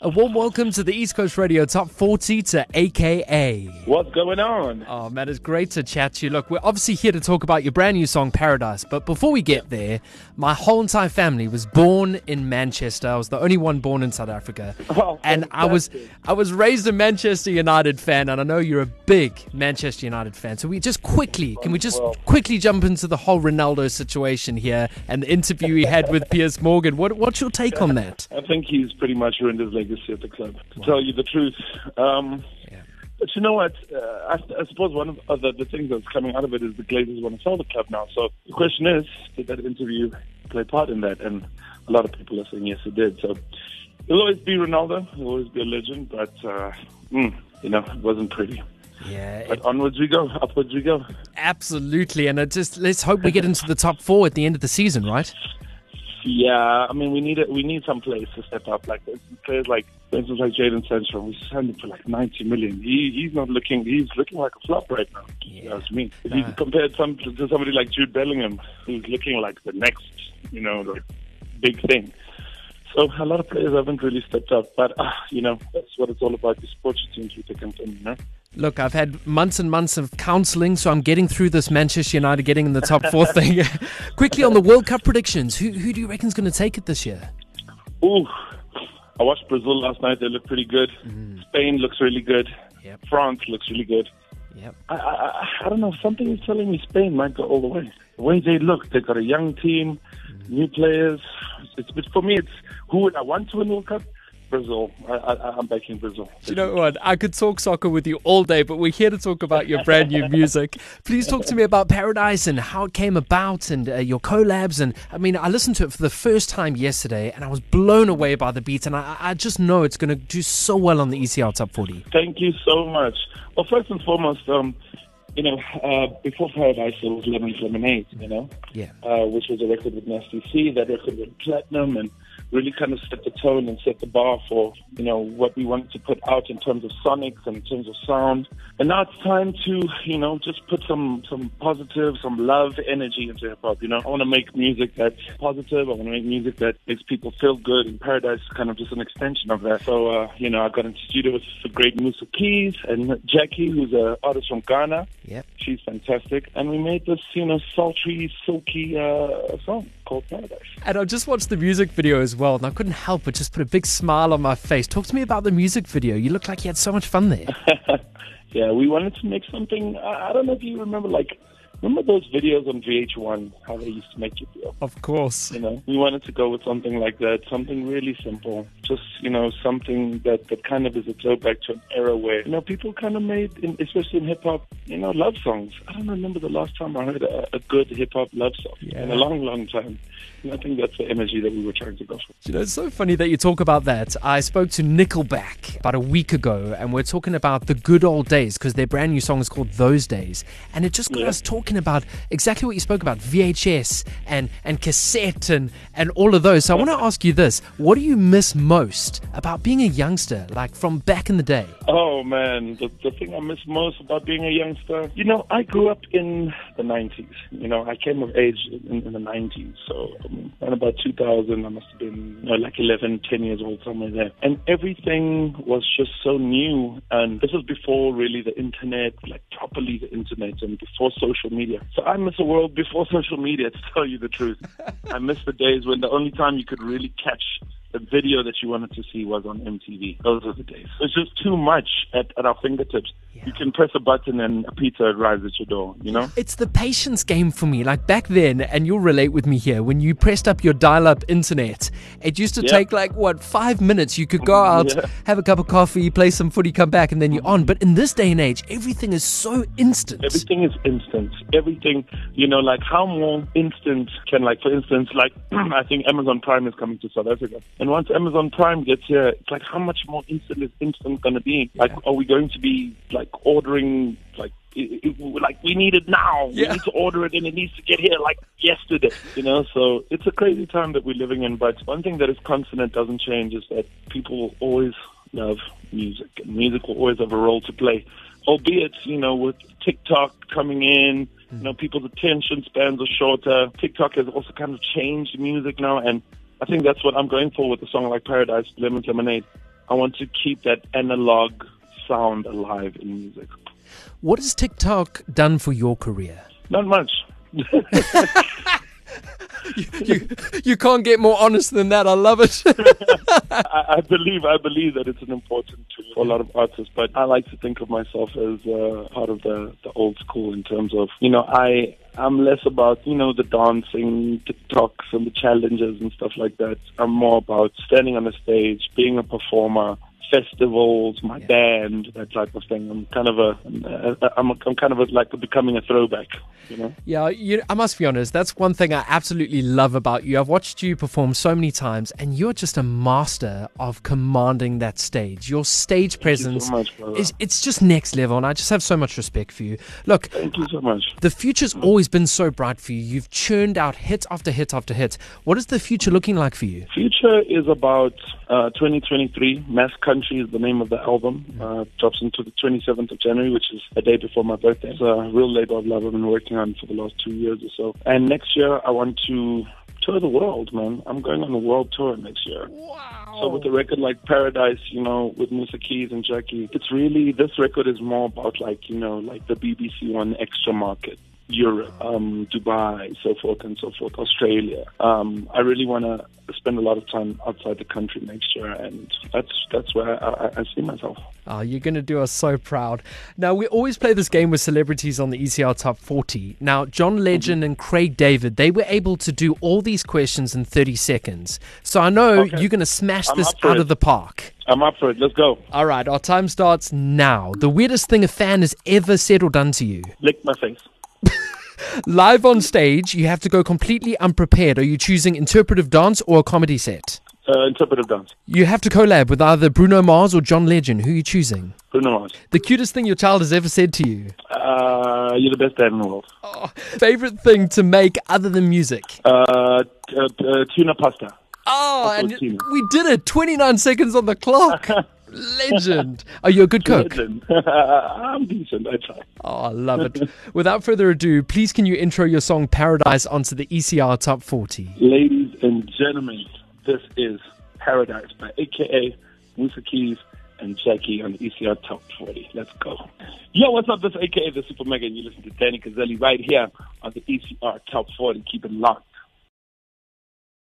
A warm welcome to the East Coast Radio Top 40 to AKA. What's going on? Oh man, it's great to chat to you. Look, we're obviously here to talk about your brand new song Paradise, but before we get there, my whole entire family was born in Manchester. I was the only one born in South Africa. Oh, and I was I was raised a Manchester United fan and I know you're a big Manchester United fan. So we just quickly, can we just quickly jump into the whole Ronaldo situation here and the interview he had with Piers Morgan? What what's your take on that? I think he's pretty much ruined his legacy at the club. To tell you the truth. Um, Yeah. But you know what? Uh, I, I suppose one of the, the things that's coming out of it is the Glazers want to sell the club now. So the question is, did that interview play part in that? And a lot of people are saying yes, it did. So he'll always be Ronaldo. He'll always be a legend. But uh, mm, you know, it wasn't pretty. Yeah, But onwards we go. Upwards we go. Absolutely, and it just let's hope we get into the top four at the end of the season, right? Yeah, I mean, we need it. We need some players to step up. Like players like, for instance, like Jadon Sancho. We signed him for like ninety million. He he's not looking. He's looking like a flop right now. Yeah. That's me. If you compared some to somebody like Jude Bellingham, who's looking like the next, you know, like big thing. So a lot of players haven't really stepped up. But uh, you know, that's what it's all about. You support your team through thick and thin. You know. Look, I've had months and months of counselling, so I'm getting through this Manchester United getting in the top four thing. Quickly on the World Cup predictions, who who do you reckon's going to take it this year? Ooh, I watched Brazil last night. They look pretty good. Mm. Spain looks really good. Yep. France looks really good. Yep. I, I, I- don't know. Something is telling me Spain might go all the way. The way they look, they've got a young team, mm. new players. It's, it's for me. It's who would I want to win the World Cup? Brazil. I, I, I'm backing Brazil. You know what? I could talk soccer with you all day, but we're here to talk about your brand new music. Please talk to me about Paradise and how it came about and uh, your collabs. And I mean, I listened to it for the first time yesterday and I was blown away by the beat. And I, I just know it's going to do so well on the ECR Top 40. Thank you so much. Well, first and foremost, um, you know, uh, before Paradise, it was Lemon Lemonade. You know. Yeah. uh, which was a record with Nasty C. That record went platinum and really kind of set the tone and set the bar for you know what we wanted to put out in terms of sonics and in terms of sound. And now it's time to you know just put some some positive, some love, energy into hip hop. You know, I want to make music that's positive. I want to make music that makes people feel good. And Paradise is kind of just an extension of that. So uh, you know, I got into studio with the great Musa Keys and Gyakie, who's an artist from Ghana. Yep. She's fantastic. And we made this, you know, sultry, silky uh, song called Paradise. And I just watched the music video as well, and I couldn't help but just put a big smile on my face. Talk to me about the music video. You look like you had so much fun there. yeah, we wanted to make something. I, I don't know if you remember, like, remember those videos on VH1, how they used to make you feel? of course. You know, we wanted to go with something like that, something really simple. Just, you know, something that, that kind of is a throwback to an era where, you know, people kind of made, in, especially in hip hop, you know, love songs. I don't remember the last time I heard a, a good hip hop love song in a long, long time. And I think that's the energy that we were trying to go for. You know, it's so funny that you talk about that. I spoke to Nickelback about a week ago, and we're talking about the good old days because their brand new song is called Those Days. And it just got Yeah. us talking about exactly what you spoke about VHS and, and cassette and, and all of those. So I want to ask you this What do you miss most about being a youngster, like from back in the day? Oh man, the, the thing I miss most about being a youngster, you know, I grew up in the 90s. You know, I came of age in, in the 90s. So um, around about 2000, I must have been you know, like 11, 10 years old, somewhere there. And everything was just so new. And this was before really the internet, like properly the internet and before social media. So I miss a world before social media, to tell you the truth. I miss the days when the only time you could really catch the video that you wanted to see was on MTV. Those are the days. It's just too much at, at our fingertips. You can press a button and a pizza arrives at your door, you know? It's the patience game for me. Like back then, and you'll relate with me here, when you pressed up your dial up internet, it used to Yeah. take like, what, five minutes? You could go out, Yeah. have a cup of coffee, play some footy, come back, and then you're on. But in this day and age, everything is so instant. Everything is instant. Everything, you know, like how more instant can, like, for instance, like, I think Amazon Prime is coming to South Africa. And once Amazon Prime gets here, it's like, how much more instant is instant going to be? Like, are we going to be, like, ordering, like, it, it, like we need it now. Yeah. We need to order it and it needs to get here like yesterday. You know, so it's a crazy time that we're living in. But one thing that is constant and doesn't change is that people will always love music, and music will always have a role to play. Albeit, you know, with TikTok coming in, you hmm. know, people's attention spans are shorter. TikTok has also kind of changed music now, and I think that's what I'm going for with a song like Paradise, Lemon Lemonade. I want to keep that analog sound alive in music. What has TikTok done for your career? Not much. you, you can't get more honest than that. I love it. I, I, believe I believe that it's an important tool for a lot of artists, but I like to think of myself as uh, part of the, the old school in terms of you know I I'm less about you know the dancing, TikToks, and the challenges and stuff like that. I'm more about standing on a stage, being a performer, festivals, my yeah. band, that type of thing. I'm kind of a, I'm, a, I'm kind of a, like becoming a throwback, you know. Yeah, you, I must be honest. That's one thing I absolutely love about you. I've watched you perform so many times, and you're just a master of commanding that stage. Your stage presence so much, is it's just next level, and I just have so much respect for you. Look, thank you so much. The future's always been so bright for you. You've churned out hit after hit after hit. What is the future looking like for you? Future is about uh, 2023. Mass Country is the name of the album. Uh, drops into the 27th of January, which is a day before my birthday. It's a real labor of love I've been working on for the last two years or so. And next year, I want to tour the world, man. I'm going on a world tour next year. Wow. So with a record like Paradise, you know, with Musa Keys and Gyakie, it's really this record is more about like you know like the BBC 1Xtra market. Europe, um, Dubai, so forth and so forth, Australia. Um, I really want to spend a lot of time outside the country next year, and that's that's where I, I see myself. Oh, you're going to do us so proud. Now, we always play this game with celebrities on the ECR Top 40. Now, John Legend and Craig David, they were able to do all these questions in 30 seconds. So I know okay. you're going to smash I'm this out it. of the park. I'm up for it. Let's go. All right, our time starts now. The weirdest thing a fan has ever said or done to you? Lick my face. Live on stage, you have to go completely unprepared. Are you choosing interpretive dance or a comedy set? Uh, interpretive dance. You have to collab with either Bruno Mars or John Legend. Who are you choosing? Bruno Mars. The cutest thing your child has ever said to you? Uh, you're the best dad in the world. Oh, favorite thing to make other than music? Uh, t- uh, tuna pasta. Oh, and we did it. 29 seconds on the clock. Legend. Are you a good cook? Legend. I'm decent. I try. Oh, I love it. Without further ado, please can you intro your song Paradise onto the ECR Top 40? Ladies and gentlemen, this is Paradise by AKA Musa Keys and Gyakie on the ECR Top 40. Let's go. Yo, what's up? This is AKA the Super Mega, and you listen to Danny Guselli right here on the ECR Top 40. Keep it locked.